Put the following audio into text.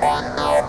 Bye.